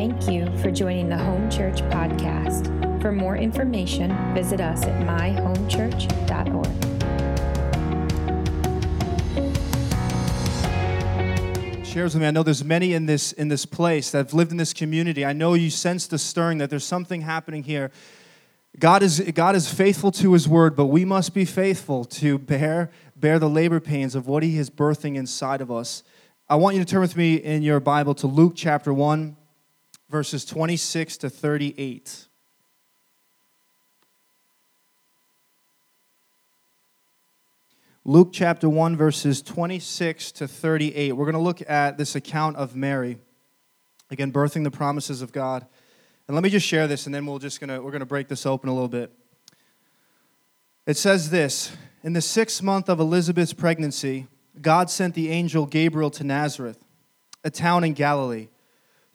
Thank you for joining the Home Church podcast. For more information, visit us at myhomechurch.org. shares with me. I know there's many in this in this place that have lived in this community. I know you sense the stirring that there's something happening here. God is God is faithful to His word, but we must be faithful to bear bear the labor pains of what He is birthing inside of us. I want you to turn with me in your Bible to Luke chapter one, verses 26 to 38. Luke chapter 1, verses 26 to 38. We're going to look at this account of Mary, again, birthing the promises of God. And let me just share this, and then we'll just gonna, we're going to break this open a little bit. It says this In the sixth month of Elizabeth's pregnancy, God sent the angel Gabriel to Nazareth, a town in Galilee,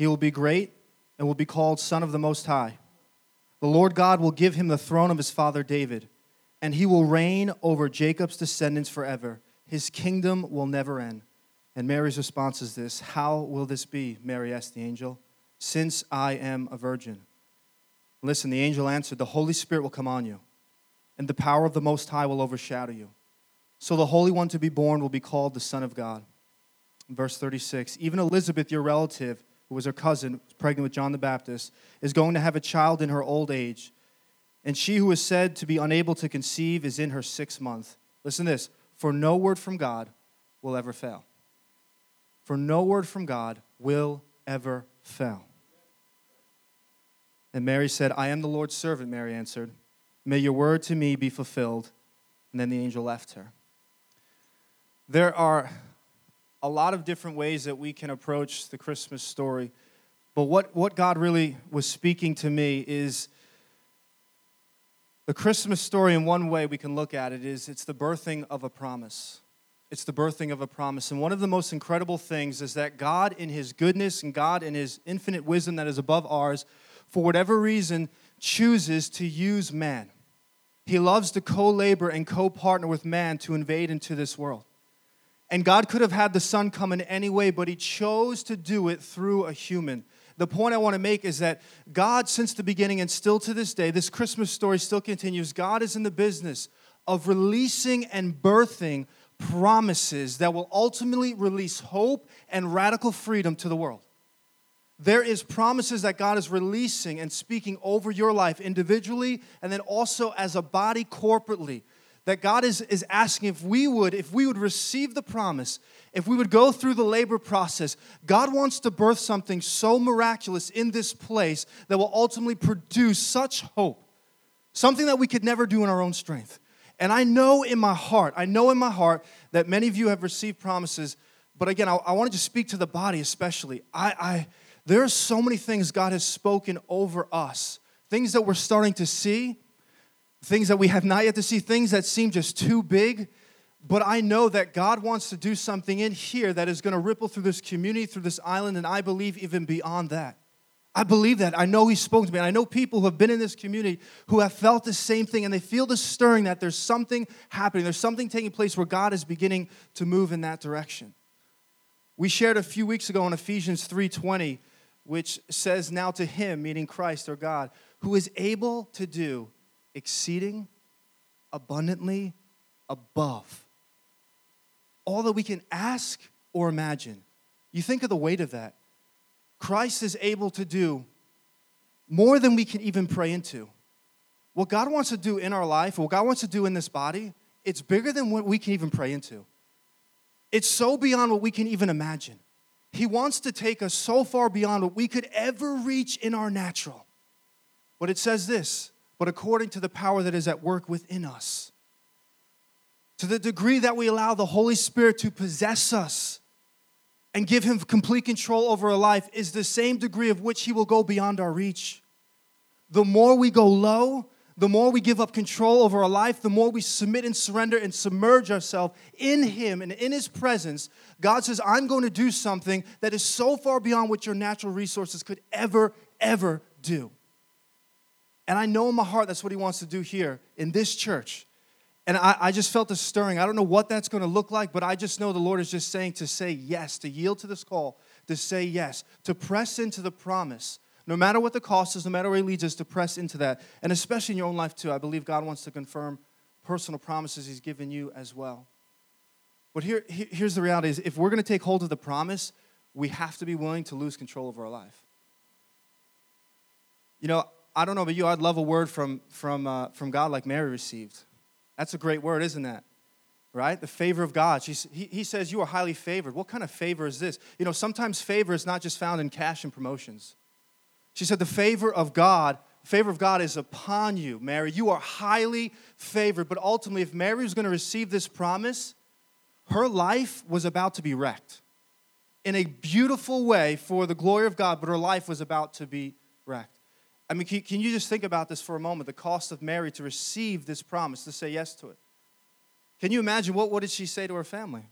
He will be great and will be called Son of the Most High. The Lord God will give him the throne of his father David and he will reign over Jacob's descendants forever. His kingdom will never end. And Mary's response is this How will this be? Mary asked the angel, since I am a virgin. Listen, the angel answered, The Holy Spirit will come on you, and the power of the Most High will overshadow you. So the Holy One to be born will be called the Son of God. Verse 36 Even Elizabeth, your relative, who was her cousin, pregnant with John the Baptist, is going to have a child in her old age and she who is said to be unable to conceive is in her sixth month. Listen to this for no word from God will ever fail. For no word from God will ever fail. And Mary said, I am the Lord's servant, Mary answered. May your word to me be fulfilled. And then the angel left her. There are a lot of different ways that we can approach the Christmas story. But what, what God really was speaking to me is the Christmas story, in one way we can look at it, is it's the birthing of a promise. It's the birthing of a promise. And one of the most incredible things is that God, in His goodness and God, in His infinite wisdom that is above ours, for whatever reason, chooses to use man. He loves to co labor and co partner with man to invade into this world. And God could have had the Son come in any way, but He chose to do it through a human the point I want to make is that God, since the beginning and still to this day, this Christmas story still continues. God is in the business of releasing and birthing promises that will ultimately release hope and radical freedom to the world. There is promises that God is releasing and speaking over your life individually and then also as a body corporately that God is, is asking if we would, if we would receive the promise, if we would go through the labor process, God wants to birth something so miraculous in this place that will ultimately produce such hope, something that we could never do in our own strength. And I know in my heart, I know in my heart that many of you have received promises, but again, I, I to speak to the body especially. I, I there are so many things God has spoken over us, things that we're starting to see things that we have not yet to see, things that seem just too big. But I know that God wants to do something in here that is going to ripple through this community, through this island, and I believe even beyond that. I believe that. I know He spoke to me. And I know people who have been in this community who have felt the same thing and they feel the stirring that there's something happening. There's something taking place where God is beginning to move in that direction. We shared a few weeks ago in Ephesians 3:20, which says, Now to him, meaning Christ or God, who is able to do exceeding abundantly above all that we can ask or imagine. You think of the weight of that. Christ is able to do more than we can even pray into. What God wants to do in our life, what God wants to do in this body, it's bigger than what we can even pray into. It's so beyond what we can even imagine. He wants to take us so far beyond what we could ever reach in our natural. But it says this but according to the power that is at work within us. To the degree that we allow the Holy Spirit to possess us, and give him complete control over our life is the same degree of which he will go beyond our reach. The more we go low, the more we give up control over our life, the more we submit and surrender and submerge ourselves in Him and in His presence, God says, I'm going to do something that is so far beyond what your natural resources could ever, ever do. And I know in my heart that's what He wants to do here in this church. And I, I just felt a stirring. I don't know what that's going to look like, but I just know the Lord is just saying to say yes, to yield to this call, to say yes, to press into the promise no matter what the cost is, no matter where He leads us, to press into that. And especially in your own life, too. I believe God wants to confirm personal promises He's given you as well. But here, here's the reality is if we're going to take hold of the promise, we have to be willing to lose control of our life. You know, I don't know about you, I'd love a word from, from, uh, from God like Mary received. That's a great word, isn't that? Right? The favor of God. She's, he, he says, You are highly favored. What kind of favor is this? You know, sometimes favor is not just found in cash and promotions. She said, The favor of God, favor of God is upon you, Mary. You are highly favored. But ultimately, if Mary was going to receive this promise, her life was about to be wrecked in a beautiful way for the glory of God, but her life was about to be wrecked. I mean, can, can you just think about this for a moment? The cost of Mary to receive this promise, to say yes to it. Can you imagine what, what did she say to her family?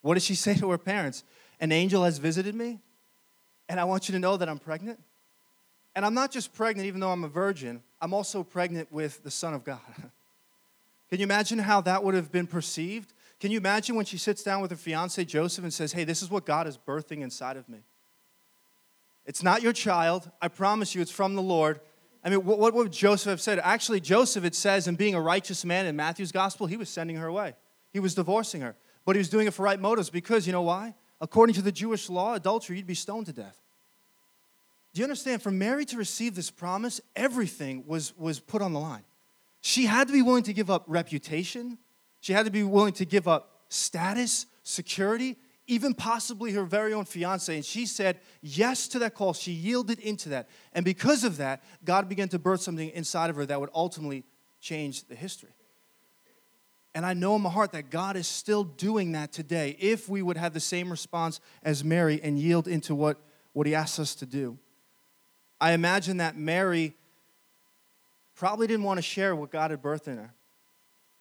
What did she say to her parents? An angel has visited me, and I want you to know that I'm pregnant. And I'm not just pregnant, even though I'm a virgin, I'm also pregnant with the Son of God. Can you imagine how that would have been perceived? Can you imagine when she sits down with her fiance Joseph and says, Hey, this is what God is birthing inside of me? It's not your child. I promise you, it's from the Lord. I mean, what, what would Joseph have said? Actually, Joseph, it says, in being a righteous man in Matthew's gospel, he was sending her away. He was divorcing her. But he was doing it for right motives because, you know why? According to the Jewish law, adultery, you'd be stoned to death. Do you understand? For Mary to receive this promise, everything was, was put on the line. She had to be willing to give up reputation, she had to be willing to give up status, security, even possibly her very own fiance. And she said yes to that call. She yielded into that. And because of that, God began to birth something inside of her that would ultimately change the history. And I know in my heart that God is still doing that today if we would have the same response as Mary and yield into what, what He asks us to do. I imagine that Mary probably didn't want to share what God had birthed in her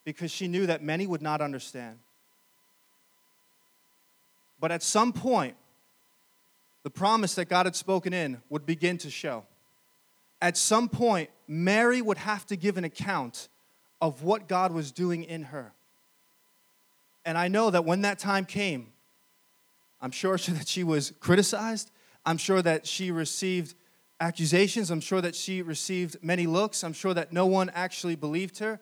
because she knew that many would not understand. But at some point, the promise that God had spoken in would begin to show. At some point, Mary would have to give an account of what God was doing in her. And I know that when that time came, I'm sure that she was criticized. I'm sure that she received accusations. I'm sure that she received many looks. I'm sure that no one actually believed her.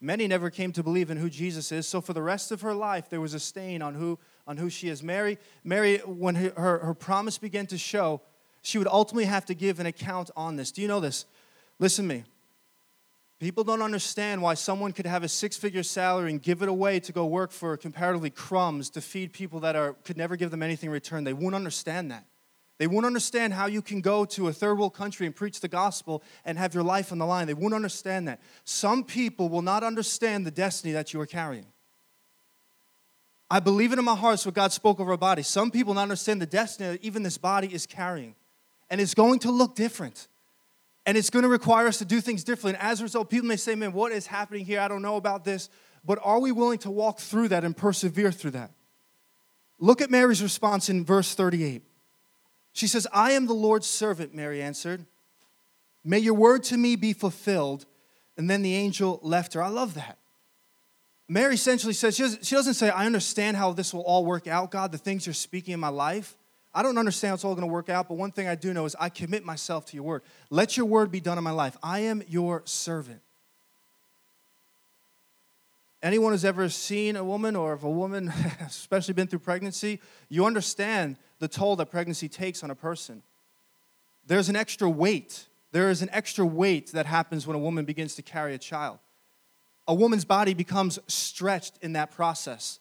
Many never came to believe in who Jesus is. So for the rest of her life, there was a stain on who, on who she is. Mary, Mary, when her, her, her promise began to show, she would ultimately have to give an account on this. Do you know this? Listen to me. People don't understand why someone could have a six figure salary and give it away to go work for comparatively crumbs to feed people that are, could never give them anything in return. They won't understand that. They won't understand how you can go to a third world country and preach the gospel and have your life on the line. They won't understand that. Some people will not understand the destiny that you are carrying. I believe it in my heart, it's what God spoke over our body. Some people not understand the destiny that even this body is carrying. And it's going to look different. And it's going to require us to do things differently. And as a result, people may say, man, what is happening here? I don't know about this. But are we willing to walk through that and persevere through that? Look at Mary's response in verse 38. She says, I am the Lord's servant, Mary answered. May your word to me be fulfilled. And then the angel left her. I love that. Mary essentially says, she doesn't, say, I understand how this will all work out, God, the things you're speaking in my life. I don't understand how it's all going to work out, but one thing I do know is I commit myself to your word. Let your word be done in my life. I am your servant. Anyone who's ever seen a woman or if a woman, especially been through pregnancy, you understand the toll that pregnancy takes on a person. There's an extra weight. There is an extra weight that happens when a woman begins to carry a child. A woman's body becomes stretched in that process.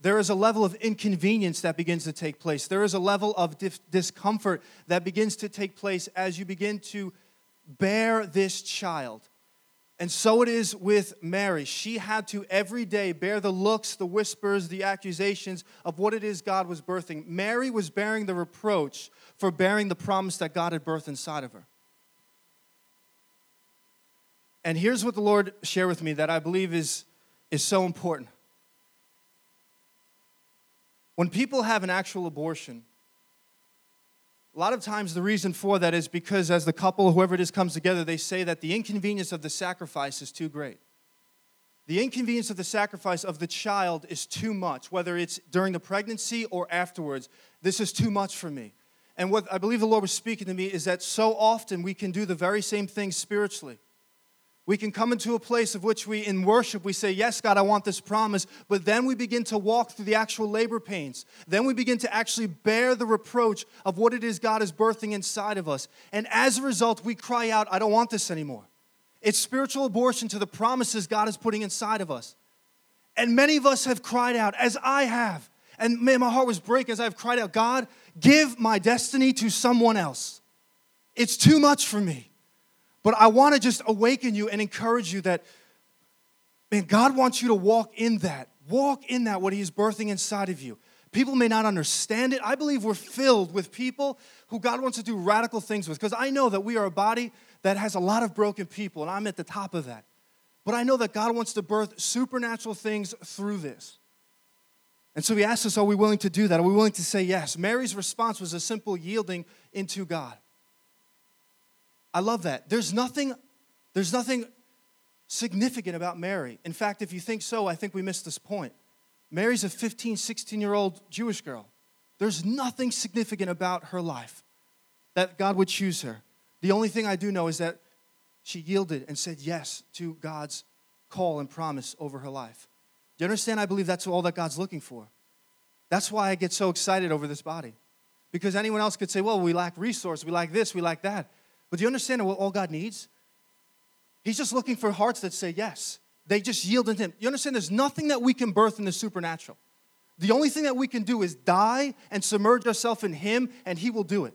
There is a level of inconvenience that begins to take place. There is a level of dif- discomfort that begins to take place as you begin to bear this child. And so it is with Mary. She had to every day bear the looks, the whispers, the accusations of what it is God was birthing. Mary was bearing the reproach for bearing the promise that God had birthed inside of her. And here's what the Lord shared with me that I believe is, is so important. When people have an actual abortion, a lot of times, the reason for that is because as the couple, whoever it is, comes together, they say that the inconvenience of the sacrifice is too great. The inconvenience of the sacrifice of the child is too much, whether it's during the pregnancy or afterwards. This is too much for me. And what I believe the Lord was speaking to me is that so often we can do the very same thing spiritually. We can come into a place of which we, in worship, we say, Yes, God, I want this promise. But then we begin to walk through the actual labor pains. Then we begin to actually bear the reproach of what it is God is birthing inside of us. And as a result, we cry out, I don't want this anymore. It's spiritual abortion to the promises God is putting inside of us. And many of us have cried out, as I have. And man, my heart was breaking as I've cried out, God, give my destiny to someone else. It's too much for me. But I want to just awaken you and encourage you that, man, God wants you to walk in that. Walk in that, what He is birthing inside of you. People may not understand it. I believe we're filled with people who God wants to do radical things with because I know that we are a body that has a lot of broken people, and I'm at the top of that. But I know that God wants to birth supernatural things through this. And so he asked us, Are we willing to do that? Are we willing to say yes? Mary's response was a simple yielding into God. I love that. There's nothing, there's nothing significant about Mary. In fact, if you think so, I think we missed this point. Mary's a 15, 16 year old Jewish girl. There's nothing significant about her life that God would choose her. The only thing I do know is that she yielded and said yes to God's call and promise over her life. Do you understand? I believe that's all that God's looking for. That's why I get so excited over this body. Because anyone else could say, well, we lack resource, we lack this, we lack that. But do you understand what all God needs? He's just looking for hearts that say yes. They just yield to Him. You understand? There's nothing that we can birth in the supernatural. The only thing that we can do is die and submerge ourselves in Him, and He will do it.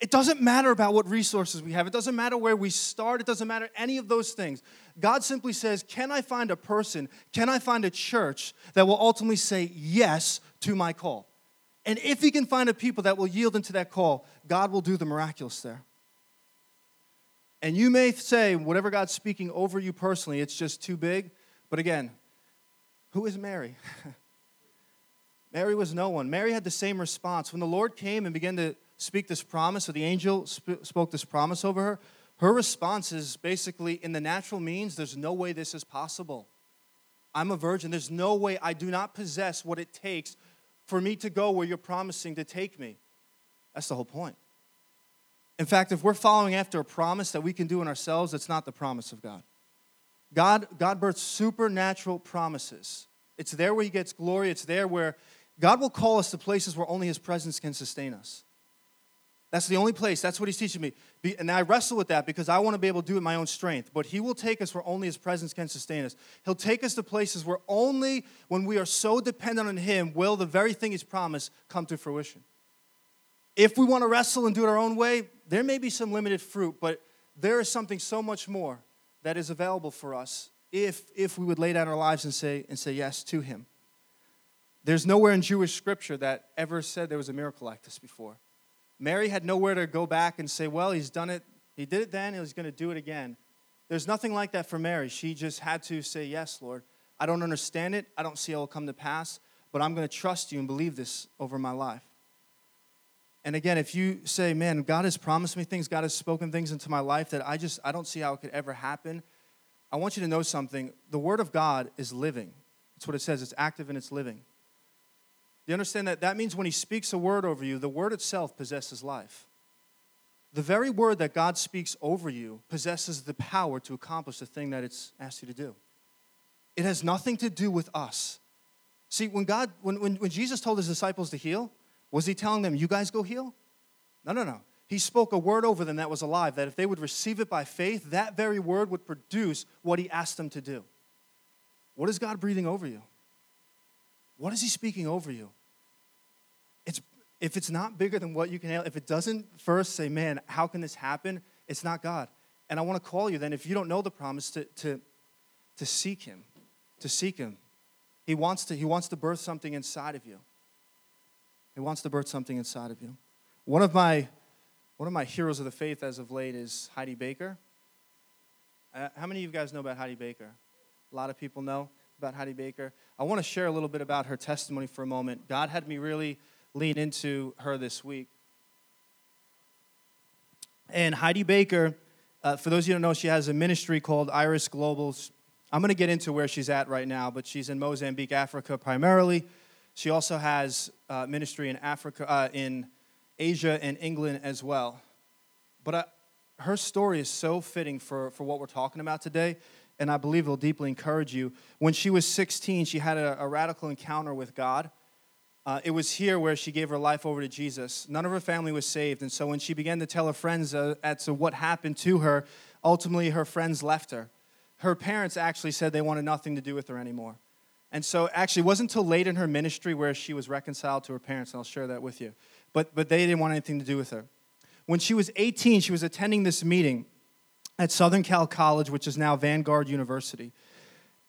It doesn't matter about what resources we have. It doesn't matter where we start. It doesn't matter any of those things. God simply says, Can I find a person? Can I find a church that will ultimately say yes to my call? And if He can find a people that will yield into that call, God will do the miraculous there. And you may say, whatever God's speaking over you personally, it's just too big. But again, who is Mary? Mary was no one. Mary had the same response. When the Lord came and began to speak this promise, or the angel sp- spoke this promise over her, her response is basically in the natural means, there's no way this is possible. I'm a virgin. There's no way I do not possess what it takes for me to go where you're promising to take me. That's the whole point. In fact, if we're following after a promise that we can do in ourselves, it's not the promise of God. God, God births supernatural promises. It's there where He gets glory. It's there where God will call us to places where only His presence can sustain us. That's the only place. That's what He's teaching me. And I wrestle with that because I want to be able to do it in my own strength. But He will take us where only His presence can sustain us. He'll take us to places where only when we are so dependent on Him will the very thing He's promised come to fruition. If we want to wrestle and do it our own way, there may be some limited fruit, but there is something so much more that is available for us if, if we would lay down our lives and say, and say yes to Him. There's nowhere in Jewish scripture that ever said there was a miracle like this before. Mary had nowhere to go back and say, well, he's done it. He did it then, he's going to do it again. There's nothing like that for Mary. She just had to say, Yes, Lord. I don't understand it. I don't see how it will come to pass, but I'm going to trust you and believe this over my life. And again, if you say, man, God has promised me things, God has spoken things into my life that I just I don't see how it could ever happen. I want you to know something. The word of God is living. That's what it says. It's active and it's living. Do you understand that? That means when he speaks a word over you, the word itself possesses life. The very word that God speaks over you possesses the power to accomplish the thing that it's asked you to do. It has nothing to do with us. See, when God, when, when, when Jesus told his disciples to heal, was he telling them, you guys go heal? No, no, no. He spoke a word over them that was alive, that if they would receive it by faith, that very word would produce what he asked them to do. What is God breathing over you? What is he speaking over you? It's, if it's not bigger than what you can handle, if it doesn't first say, man, how can this happen? It's not God. And I want to call you then, if you don't know the promise, to, to, to seek Him, to seek Him. He wants to, he wants to birth something inside of you. He wants to birth something inside of you. One of my, one of my heroes of the faith as of late is Heidi Baker. Uh, how many of you guys know about Heidi Baker? A lot of people know about Heidi Baker. I want to share a little bit about her testimony for a moment. God had me really lean into her this week. And Heidi Baker, uh, for those of you who don't know, she has a ministry called Iris Globals. I'm going to get into where she's at right now, but she's in Mozambique, Africa primarily. She also has uh, ministry in Africa, uh, in Asia and England as well. But uh, her story is so fitting for, for what we're talking about today, and I believe it'll deeply encourage you. When she was 16, she had a, a radical encounter with God. Uh, it was here where she gave her life over to Jesus. None of her family was saved, and so when she began to tell her friends uh, as to what happened to her, ultimately her friends left her. Her parents actually said they wanted nothing to do with her anymore. And so, actually, it wasn't until late in her ministry where she was reconciled to her parents, and I'll share that with you. But, but they didn't want anything to do with her. When she was 18, she was attending this meeting at Southern Cal College, which is now Vanguard University.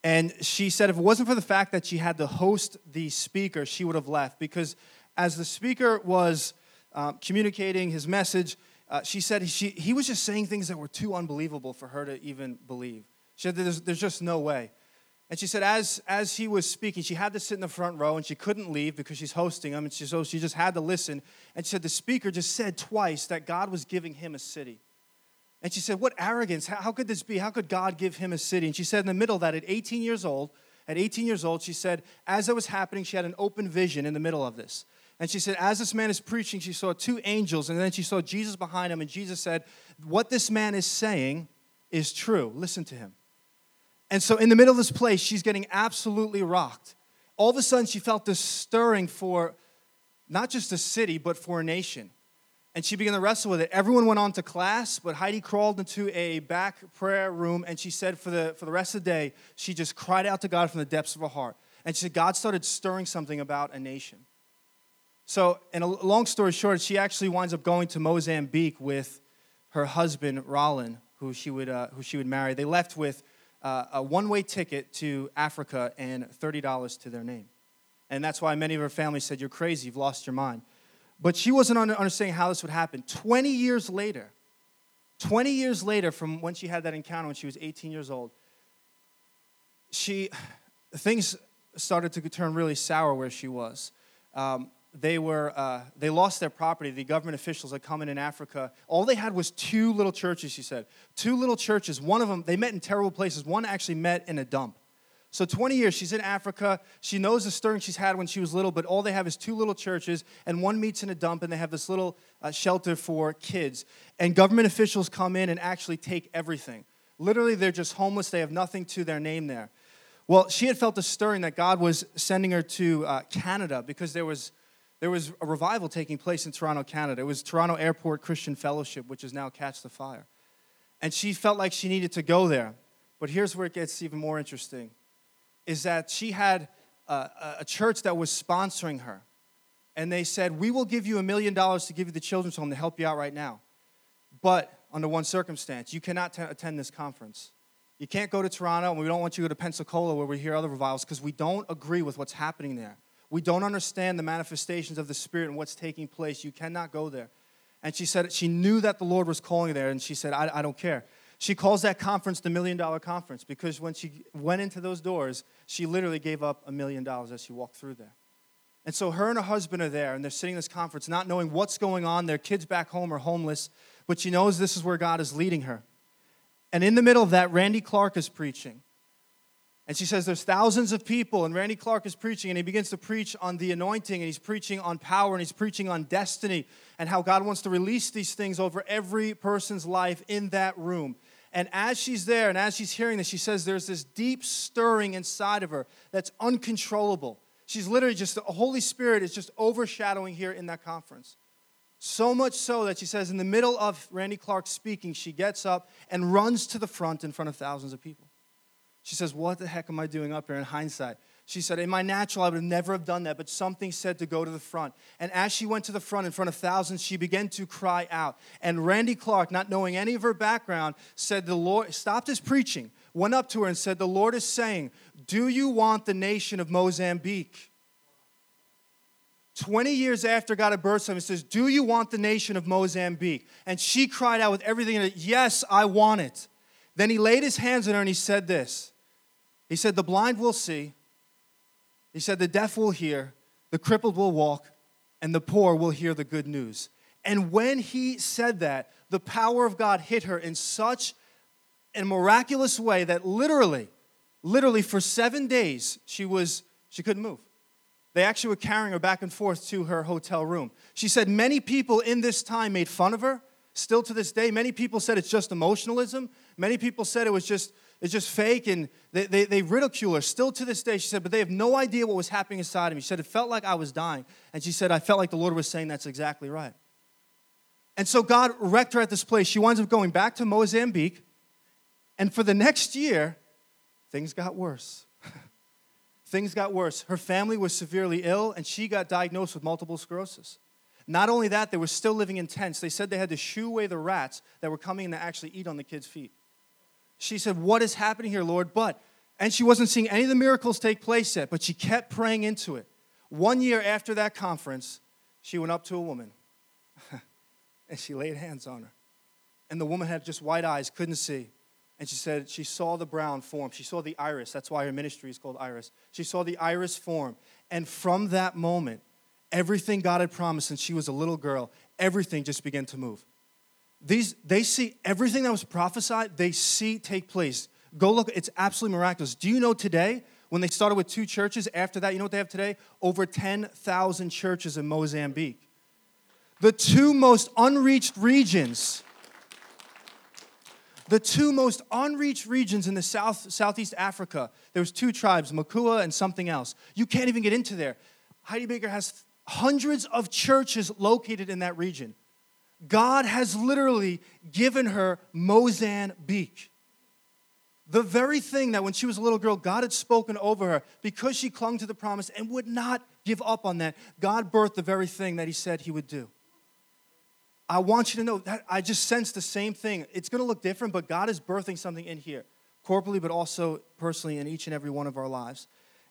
And she said if it wasn't for the fact that she had to host the speaker, she would have left because as the speaker was uh, communicating his message, uh, she said she, he was just saying things that were too unbelievable for her to even believe. She said there's, there's just no way. And she said, as, as he was speaking, she had to sit in the front row and she couldn't leave because she's hosting him. And she, so she just had to listen. And she said, the speaker just said twice that God was giving him a city. And she said, What arrogance? How, how could this be? How could God give him a city? And she said, in the middle that, at 18 years old, at 18 years old, she said, as it was happening, she had an open vision in the middle of this. And she said, as this man is preaching, she saw two angels, and then she saw Jesus behind him, and Jesus said, What this man is saying is true. Listen to him. And so, in the middle of this place, she's getting absolutely rocked. All of a sudden, she felt this stirring for not just a city, but for a nation. And she began to wrestle with it. Everyone went on to class, but Heidi crawled into a back prayer room and she said, for the, for the rest of the day, she just cried out to God from the depths of her heart. And she said, God started stirring something about a nation. So, in a long story short, she actually winds up going to Mozambique with her husband, Rolland, who she would, uh, who she would marry. They left with uh, a one way ticket to Africa and $30 to their name. And that's why many of her family said, You're crazy, you've lost your mind. But she wasn't understanding how this would happen. 20 years later, 20 years later from when she had that encounter when she was 18 years old, she, things started to turn really sour where she was. Um, they were uh, they lost their property. The government officials had come in in africa. All they had was two little churches she said. Two little churches. One of them they met in terrible places. One actually met in a dump. So 20 years she's in africa. She knows the stirring she's had when she was little but all they have is two little churches and one meets in a dump and they have this little uh, shelter for kids. And government officials come in and actually take everything. Literally they're just homeless. They have nothing to their name there. Well she had felt a stirring that god was sending her to uh, canada because there was there was a revival taking place in Toronto, Canada. It was Toronto Airport Christian Fellowship, which is now Catch the Fire. And she felt like she needed to go there. But here's where it gets even more interesting is that she had a, a church that was sponsoring her. And they said, We will give you a million dollars to give you the children's home to help you out right now. But under one circumstance, you cannot t- attend this conference. You can't go to Toronto, and we don't want you to go to Pensacola where we hear other revivals because we don't agree with what's happening there. We don't understand the manifestations of the Spirit and what's taking place. You cannot go there. And she said she knew that the Lord was calling there, and she said, I, I don't care. She calls that conference the Million Dollar Conference because when she went into those doors, she literally gave up a million dollars as she walked through there. And so her and her husband are there, and they're sitting in this conference, not knowing what's going on. Their kids back home are homeless, but she knows this is where God is leading her. And in the middle of that, Randy Clark is preaching. And she says there's thousands of people, and Randy Clark is preaching, and he begins to preach on the anointing, and he's preaching on power, and he's preaching on destiny, and how God wants to release these things over every person's life in that room. And as she's there, and as she's hearing this, she says there's this deep stirring inside of her that's uncontrollable. She's literally just, the Holy Spirit is just overshadowing here in that conference. So much so that she says, in the middle of Randy Clark speaking, she gets up and runs to the front in front of thousands of people. She says, What the heck am I doing up here in hindsight? She said, In my natural, I would never have done that, but something said to go to the front. And as she went to the front in front of thousands, she began to cry out. And Randy Clark, not knowing any of her background, said, The Lord stopped his preaching, went up to her and said, The Lord is saying, Do you want the nation of Mozambique? 20 years after God had birthed him, he says, Do you want the nation of Mozambique? And she cried out with everything in it, Yes, I want it. Then he laid his hands on her and he said this. He said, The blind will see. He said, The deaf will hear, the crippled will walk, and the poor will hear the good news. And when he said that, the power of God hit her in such a miraculous way that literally, literally for seven days, she was she couldn't move. They actually were carrying her back and forth to her hotel room. She said many people in this time made fun of her. Still to this day, many people said it's just emotionalism. Many people said it was just it's just fake and they, they, they, ridicule her. Still to this day, she said, but they have no idea what was happening inside of me. She said, it felt like I was dying. And she said, I felt like the Lord was saying that's exactly right. And so God wrecked her at this place. She winds up going back to Mozambique. And for the next year, things got worse things got worse. Her family was severely ill, and she got diagnosed with multiple sclerosis. Not only that, they were still living in tents. They said they had to shoo away the rats that were coming in to actually eat on the kids' feet. She said, What is happening here, Lord? But, and she wasn't seeing any of the miracles take place yet, but she kept praying into it. One year after that conference, she went up to a woman and she laid hands on her. And the woman had just white eyes, couldn't see. And she said she saw the brown form. She saw the iris. That's why her ministry is called Iris. She saw the iris form. And from that moment, everything God had promised since she was a little girl, everything just began to move. These, they see everything that was prophesied, they see take place. Go look, it's absolutely miraculous. Do you know today, when they started with two churches, after that, you know what they have today? Over 10,000 churches in Mozambique. The two most unreached regions the two most unreached regions in the South, Southeast Africa. There was two tribes, Makua and something else. You can't even get into there. Heidi Baker has hundreds of churches located in that region. God has literally given her Mozambique. The very thing that when she was a little girl, God had spoken over her because she clung to the promise and would not give up on that. God birthed the very thing that He said He would do. I want you to know that I just sense the same thing. It's going to look different, but God is birthing something in here, corporally, but also personally in each and every one of our lives.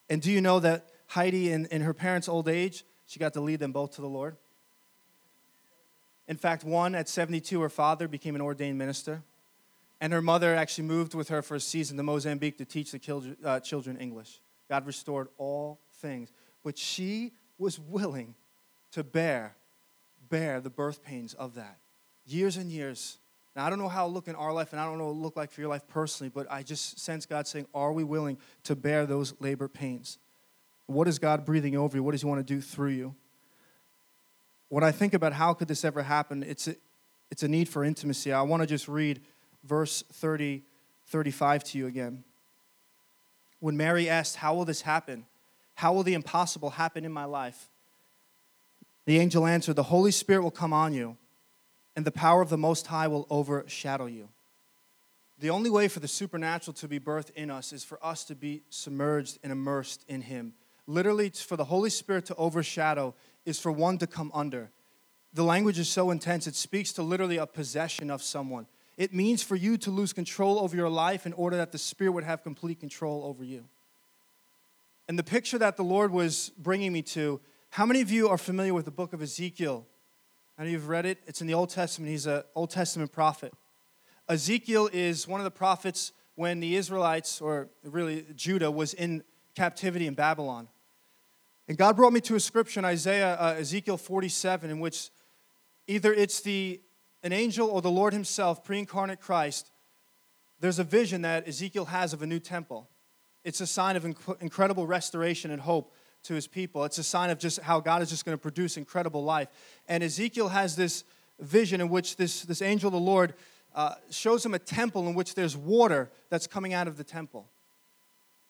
And do you know that Heidi, in, in her parents' old age, she got to lead them both to the Lord? In fact, one at 72, her father became an ordained minister. And her mother actually moved with her for a season to Mozambique to teach the uh, children English. God restored all things. But she was willing to bear bear the birth pains of that. Years and years. Now, I don't know how it'll look in our life, and I don't know what it'll look like for your life personally, but I just sense God saying, Are we willing to bear those labor pains? What is God breathing over you? What does He want to do through you? When I think about how could this ever happen, it's a, it's a need for intimacy. I want to just read verse 30, 35 to you again. When Mary asked, How will this happen? How will the impossible happen in my life? The angel answered, The Holy Spirit will come on you, and the power of the Most High will overshadow you. The only way for the supernatural to be birthed in us is for us to be submerged and immersed in Him. Literally, for the Holy Spirit to overshadow is for one to come under. The language is so intense, it speaks to literally a possession of someone. It means for you to lose control over your life in order that the Spirit would have complete control over you. And the picture that the Lord was bringing me to how many of you are familiar with the book of Ezekiel? How many you have read it? It's in the Old Testament. He's an Old Testament prophet. Ezekiel is one of the prophets when the Israelites, or really Judah, was in captivity in Babylon. And God brought me to a scripture in Isaiah, uh, Ezekiel 47, in which either it's the an angel or the Lord Himself, pre-incarnate Christ. There's a vision that Ezekiel has of a new temple. It's a sign of inc- incredible restoration and hope to his people. It's a sign of just how God is just going to produce incredible life. And Ezekiel has this vision in which this, this angel of the Lord uh, shows him a temple in which there's water that's coming out of the temple.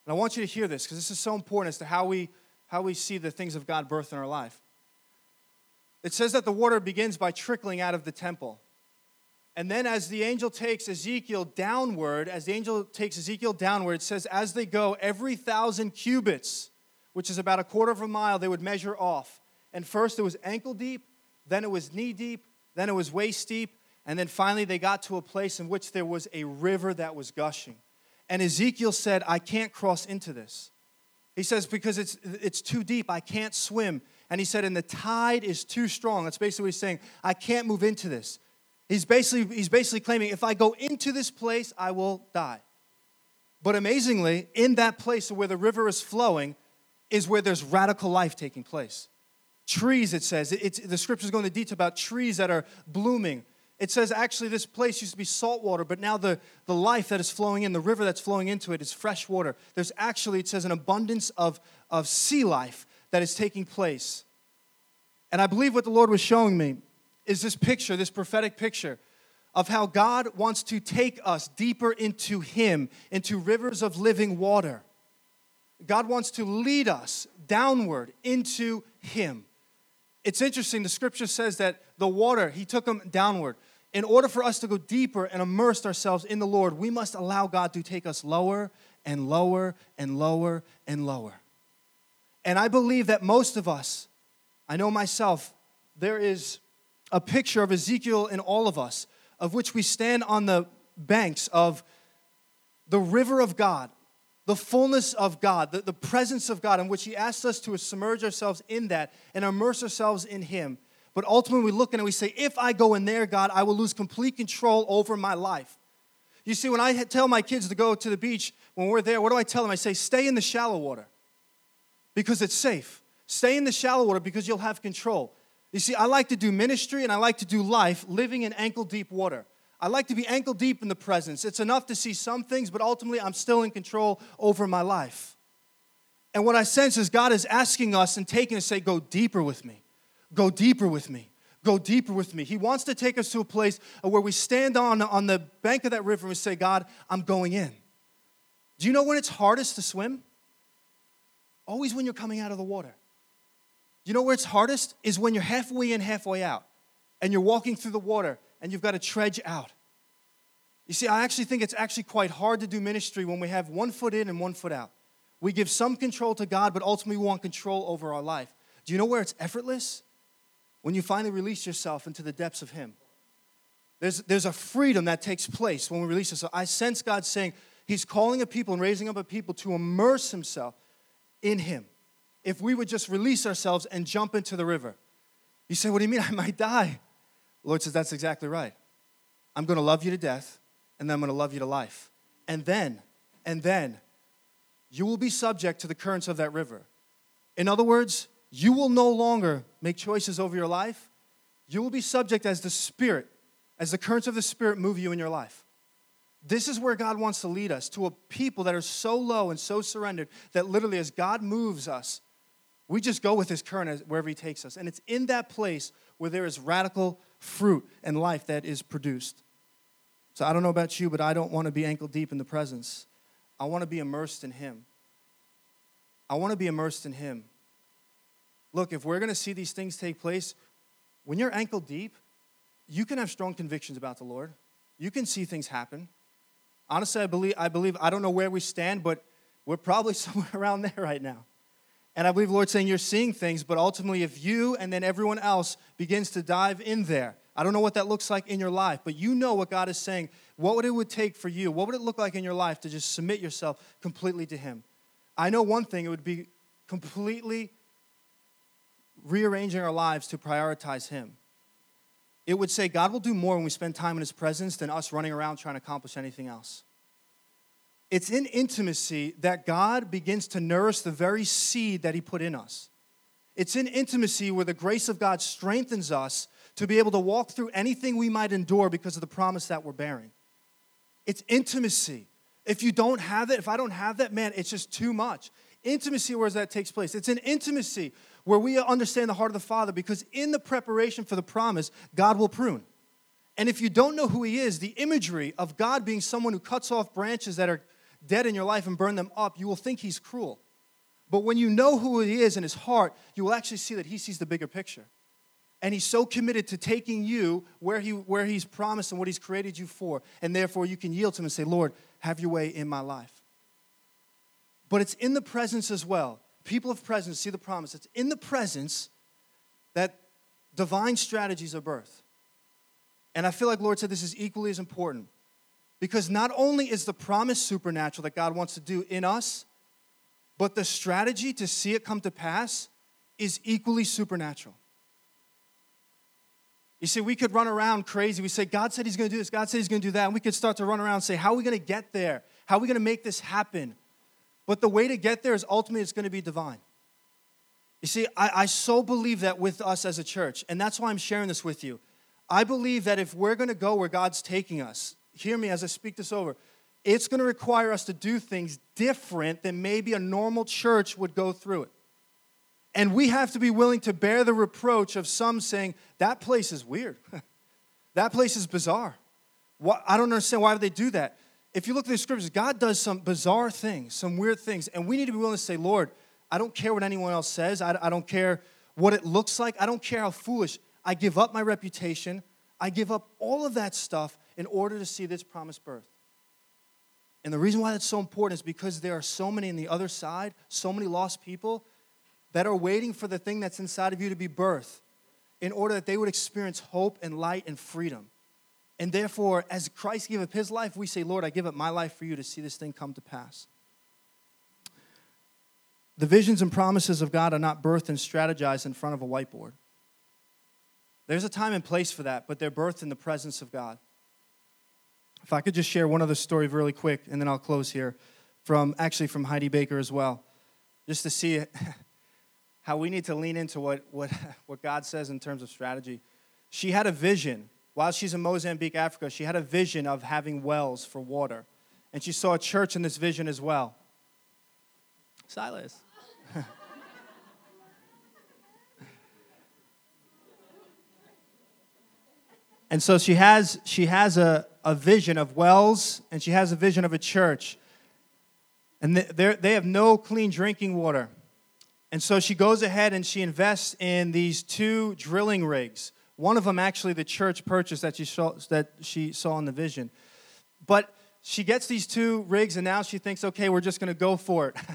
And I want you to hear this because this is so important as to how we, how we see the things of God birth in our life. It says that the water begins by trickling out of the temple. And then, as the angel takes Ezekiel downward, as the angel takes Ezekiel downward, it says, as they go, every thousand cubits which is about a quarter of a mile, they would measure off. And first it was ankle deep, then it was knee deep, then it was waist deep, and then finally they got to a place in which there was a river that was gushing. And Ezekiel said, I can't cross into this. He says, because it's, it's too deep, I can't swim. And he said, and the tide is too strong. That's basically what he's saying. I can't move into this. He's basically, he's basically claiming, if I go into this place, I will die. But amazingly, in that place where the river is flowing is where there's radical life taking place. Trees, it says, it's, the scriptures go into detail about trees that are blooming, it says actually this place used to be salt water, but now the, the life that is flowing in, the river that's flowing into it is fresh water. There's actually, it says, an abundance of, of sea life that is taking place. And I believe what the Lord was showing me is this picture, this prophetic picture of how God wants to take us deeper into Him, into rivers of living water. God wants to lead us downward into Him. It's interesting, the scripture says that the water, He took them downward in order for us to go deeper and immerse ourselves in the Lord, we must allow God to take us lower and lower and lower and lower. And I believe that most of us, I know myself, there is a picture of Ezekiel in all of us, of which we stand on the banks of the river of God, the fullness of God, the, the presence of God, in which He asks us to submerge ourselves in that and immerse ourselves in Him. But ultimately, we look at it and we say, if I go in there, God, I will lose complete control over my life. You see, when I tell my kids to go to the beach, when we're there, what do I tell them? I say, stay in the shallow water because it's safe. Stay in the shallow water because you'll have control. You see, I like to do ministry and I like to do life living in ankle deep water. I like to be ankle deep in the presence. It's enough to see some things, but ultimately I'm still in control over my life. And what I sense is God is asking us and taking us, to say, go deeper with me. Go deeper with me. Go deeper with me. He wants to take us to a place where we stand on, on the bank of that river and say, God, I'm going in. Do you know when it's hardest to swim? Always when you're coming out of the water. You know where it's hardest? Is when you're halfway in, halfway out, and you're walking through the water and you've got to trudge out. You see, I actually think it's actually quite hard to do ministry when we have one foot in and one foot out. We give some control to God, but ultimately we want control over our life. Do you know where it's effortless? When you finally release yourself into the depths of Him. There's, there's a freedom that takes place when we release ourselves. I sense God saying He's calling a people and raising up a people to immerse Himself in Him. If we would just release ourselves and jump into the river. You say, What do you mean? I might die. The Lord says, That's exactly right. I'm going to love you to death, and then I'm going to love you to life. And then, and then, you will be subject to the currents of that river. In other words, you will no longer make choices over your life. You will be subject as the Spirit, as the currents of the Spirit move you in your life. This is where God wants to lead us to a people that are so low and so surrendered that literally, as God moves us, we just go with His current wherever He takes us. And it's in that place where there is radical fruit and life that is produced. So I don't know about you, but I don't want to be ankle deep in the presence. I want to be immersed in Him. I want to be immersed in Him. Look, if we're going to see these things take place, when you're ankle deep, you can have strong convictions about the Lord. You can see things happen. Honestly, I believe, I believe, I don't know where we stand, but we're probably somewhere around there right now. And I believe Lord saying you're seeing things, but ultimately, if you and then everyone else begins to dive in there, I don't know what that looks like in your life, but you know what God is saying. What would it would take for you? What would it look like in your life to just submit yourself completely to Him? I know one thing, it would be completely rearranging our lives to prioritize Him. It would say God will do more when we spend time in His presence than us running around trying to accomplish anything else. It's in intimacy that God begins to nourish the very seed that He put in us. It's in intimacy where the grace of God strengthens us to be able to walk through anything we might endure because of the promise that we're bearing. It's intimacy. If you don't have it, if I don't have that, man, it's just too much. Intimacy, where that takes place? It's an intimacy where we understand the heart of the Father because in the preparation for the promise, God will prune. And if you don't know who He is, the imagery of God being someone who cuts off branches that are dead in your life and burn them up, you will think He's cruel. But when you know who He is in His heart, you will actually see that He sees the bigger picture. And He's so committed to taking you where, he, where He's promised and what He's created you for. And therefore, you can yield to Him and say, Lord, have your way in my life. But it's in the presence as well people of presence see the promise. It's in the presence that divine strategies are birthed. And I feel like Lord said this is equally as important because not only is the promise supernatural that God wants to do in us, but the strategy to see it come to pass is equally supernatural. You see, we could run around crazy. We say, God said He's going to do this, God said He's going to do that. And we could start to run around and say, How are we going to get there? How are we going to make this happen? But the way to get there is ultimately it's going to be divine. You see, I, I so believe that with us as a church, and that's why I'm sharing this with you. I believe that if we're going to go where God's taking us, hear me as I speak this over, it's going to require us to do things different than maybe a normal church would go through it. And we have to be willing to bear the reproach of some saying, that place is weird. that place is bizarre. What, I don't understand why would they do that. If you look at the scriptures, God does some bizarre things, some weird things, and we need to be willing to say, Lord, I don't care what anyone else says. I, I don't care what it looks like. I don't care how foolish. I give up my reputation. I give up all of that stuff in order to see this promised birth. And the reason why that's so important is because there are so many on the other side, so many lost people that are waiting for the thing that's inside of you to be birthed in order that they would experience hope and light and freedom. And therefore, as Christ gave up his life, we say, Lord, I give up my life for you to see this thing come to pass. The visions and promises of God are not birthed and strategized in front of a whiteboard. There's a time and place for that, but they're birthed in the presence of God. If I could just share one other story really quick, and then I'll close here, from actually from Heidi Baker as well, just to see how we need to lean into what, what, what God says in terms of strategy. She had a vision while she's in Mozambique, Africa. She had a vision of having wells for water, and she saw a church in this vision as well. Silas. and so she has she has a, a vision of wells and she has a vision of a church and they, they have no clean drinking water and so she goes ahead and she invests in these two drilling rigs one of them actually the church purchased that she saw, that she saw in the vision but she gets these two rigs and now she thinks okay we're just going to go for it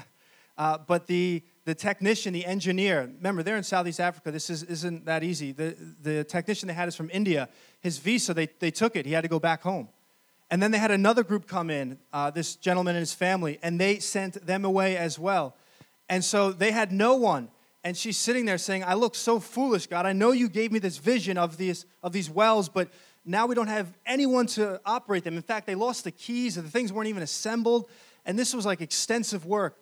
Uh, but the, the technician, the engineer, remember, they're in Southeast Africa. This is, isn't that easy. The, the technician they had is from India. His visa, they, they took it. He had to go back home. And then they had another group come in, uh, this gentleman and his family, and they sent them away as well. And so they had no one. And she's sitting there saying, I look so foolish, God. I know you gave me this vision of these, of these wells, but now we don't have anyone to operate them. In fact, they lost the keys, and the things weren't even assembled. And this was like extensive work.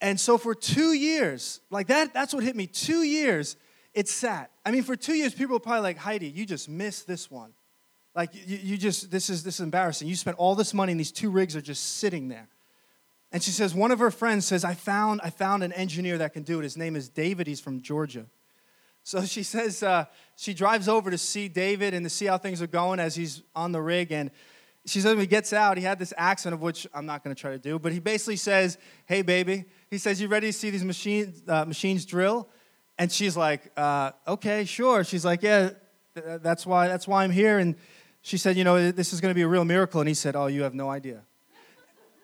And so for two years, like that, that's what hit me. Two years, it sat. I mean, for two years, people were probably like, Heidi, you just missed this one. Like you, you just, this is this is embarrassing. You spent all this money and these two rigs are just sitting there. And she says, one of her friends says, I found, I found an engineer that can do it. His name is David. He's from Georgia. So she says uh, she drives over to see David and to see how things are going as he's on the rig. And she says when he gets out, he had this accent of which I'm not going to try to do, but he basically says, "Hey, baby," he says, "You ready to see these machines uh, machines drill?" And she's like, uh, "Okay, sure." She's like, "Yeah, th- that's why that's why I'm here." And she said, "You know, this is going to be a real miracle." And he said, "Oh, you have no idea."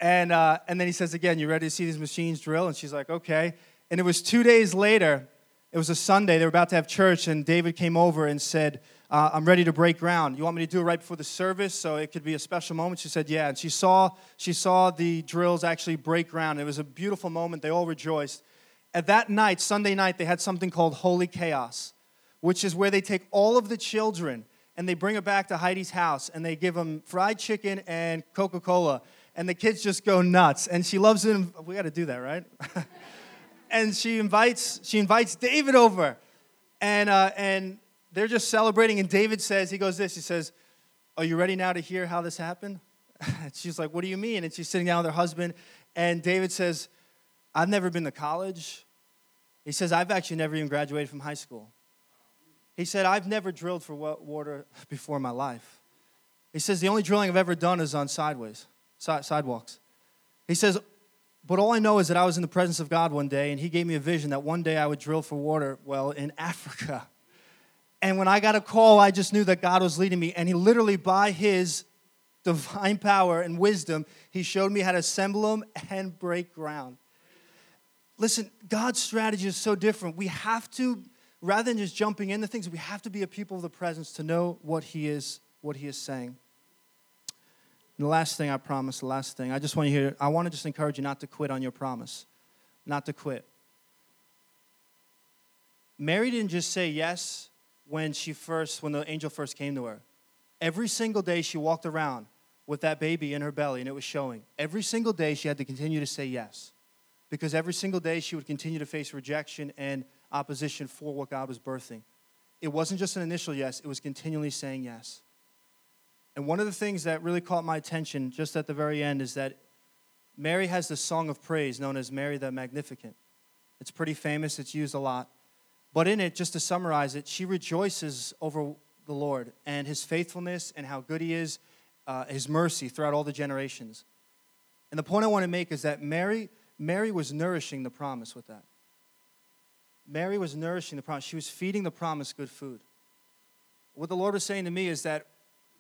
And uh, and then he says again, "You ready to see these machines drill?" And she's like, "Okay." And it was two days later. It was a Sunday. They were about to have church, and David came over and said uh, I'm ready to break ground. You want me to do it right before the service so it could be a special moment? She said, Yeah. And she saw, she saw the drills actually break ground. It was a beautiful moment. They all rejoiced. At that night, Sunday night, they had something called Holy Chaos, which is where they take all of the children and they bring it back to Heidi's house and they give them fried chicken and Coca Cola. And the kids just go nuts. And she loves him. We got to do that, right? and she invites, she invites David over. And, uh, and they're just celebrating, and David says, he goes this, he says, Are you ready now to hear how this happened? she's like, What do you mean? And she's sitting down with her husband, and David says, I've never been to college. He says, I've actually never even graduated from high school. He said, I've never drilled for water before in my life. He says, The only drilling I've ever done is on sideways, sidewalks. He says, But all I know is that I was in the presence of God one day, and He gave me a vision that one day I would drill for water well in Africa. And when I got a call, I just knew that God was leading me. And He literally, by His divine power and wisdom, He showed me how to assemble them and break ground. listen, God's strategy is so different. We have to, rather than just jumping into things, we have to be a people of the presence to know what He is, what He is saying. And the last thing I promise, the last thing, I just want you to hear, I want to just encourage you not to quit on your promise. Not to quit. Mary didn't just say yes when she first, when the angel first came to her. Every single day she walked around with that baby in her belly and it was showing. Every single day she had to continue to say yes. Because every single day she would continue to face rejection and opposition for what God was birthing. It wasn't just an initial yes, it was continually saying yes. And one of the things that really caught my attention just at the very end is that Mary has this song of praise known as Mary the Magnificat. It's pretty famous, it's used a lot. But in it, just to summarize it, she rejoices over the Lord and his faithfulness and how good he is, uh, his mercy throughout all the generations. And the point I want to make is that Mary, Mary was nourishing the promise with that. Mary was nourishing the promise. She was feeding the promise good food. What the Lord was saying to me is that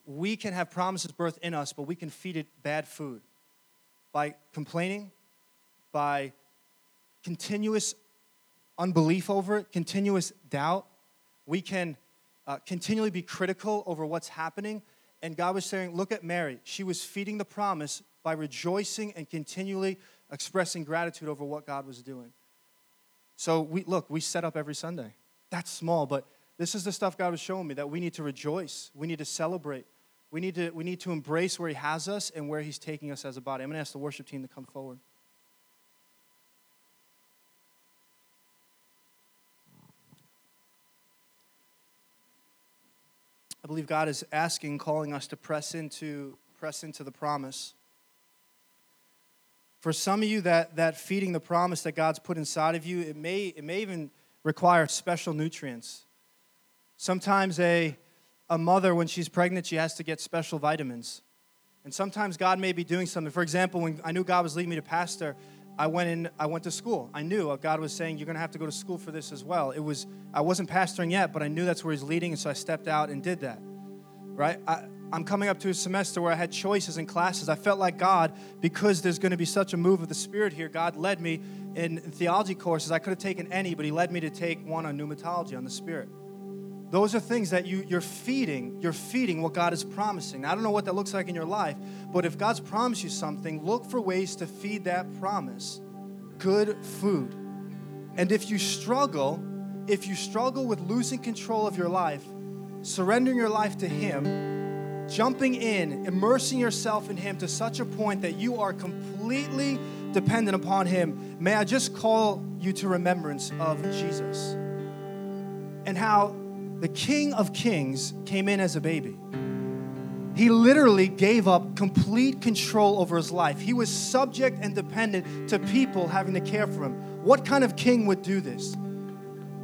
we can have promises birthed in us, but we can feed it bad food by complaining, by continuous unbelief over it, continuous doubt. We can uh, continually be critical over what's happening. And God was saying, Look at Mary. She was feeding the promise by rejoicing and continually expressing gratitude over what God was doing. So, we look, we set up every Sunday. That's small, but this is the stuff God was showing me that we need to rejoice, we need to celebrate, we need to, we need to embrace where He has us and where He's taking us as a body. I'm going to ask the worship team to come forward. I believe God is asking, calling us to press into, press into the promise. For some of you, that, that feeding the promise that God's put inside of you, it may, it may even require special nutrients. Sometimes a, a mother, when she's pregnant, she has to get special vitamins. And sometimes God may be doing something. For example, when I knew God was leading me to pastor, I went in, I went to school. I knew God was saying, You're gonna have to go to school for this as well. It was I wasn't pastoring yet, but I knew that's where he's leading, and so I stepped out and did that. Right? I, I'm coming up to a semester where I had choices in classes. I felt like God, because there's going to be such a move of the Spirit here, God led me in theology courses. I could have taken any, but He led me to take one on pneumatology, on the Spirit. Those are things that you, you're feeding. You're feeding what God is promising. Now, I don't know what that looks like in your life, but if God's promised you something, look for ways to feed that promise good food. And if you struggle, if you struggle with losing control of your life, surrendering your life to Him, jumping in, immersing yourself in Him to such a point that you are completely dependent upon Him, may I just call you to remembrance of Jesus and how the King of Kings came in as a baby. He literally gave up complete control over his life. He was subject and dependent to people having to care for him. What kind of king would do this?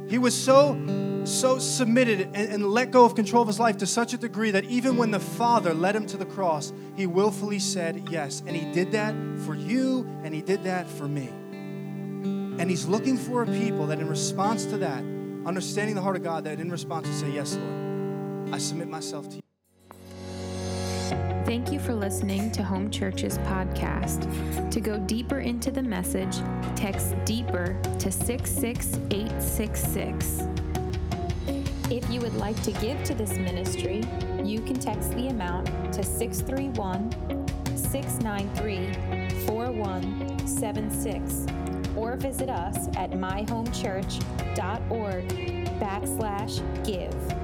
He was so, so submitted and, and let go of control of his life to such a degree that even when the Father led him to the cross, he willfully said yes. And he did that for you, and he did that for me. And he's looking for a people that, in response to that, understanding the heart of God, that in response to say, Yes, Lord, I submit myself to you. Thank you for listening to Home Church's podcast. To go deeper into the message, text deeper to 66866. If you would like to give to this ministry, you can text the amount to 631 693 4176 or visit us at myhomechurch.org backslash give.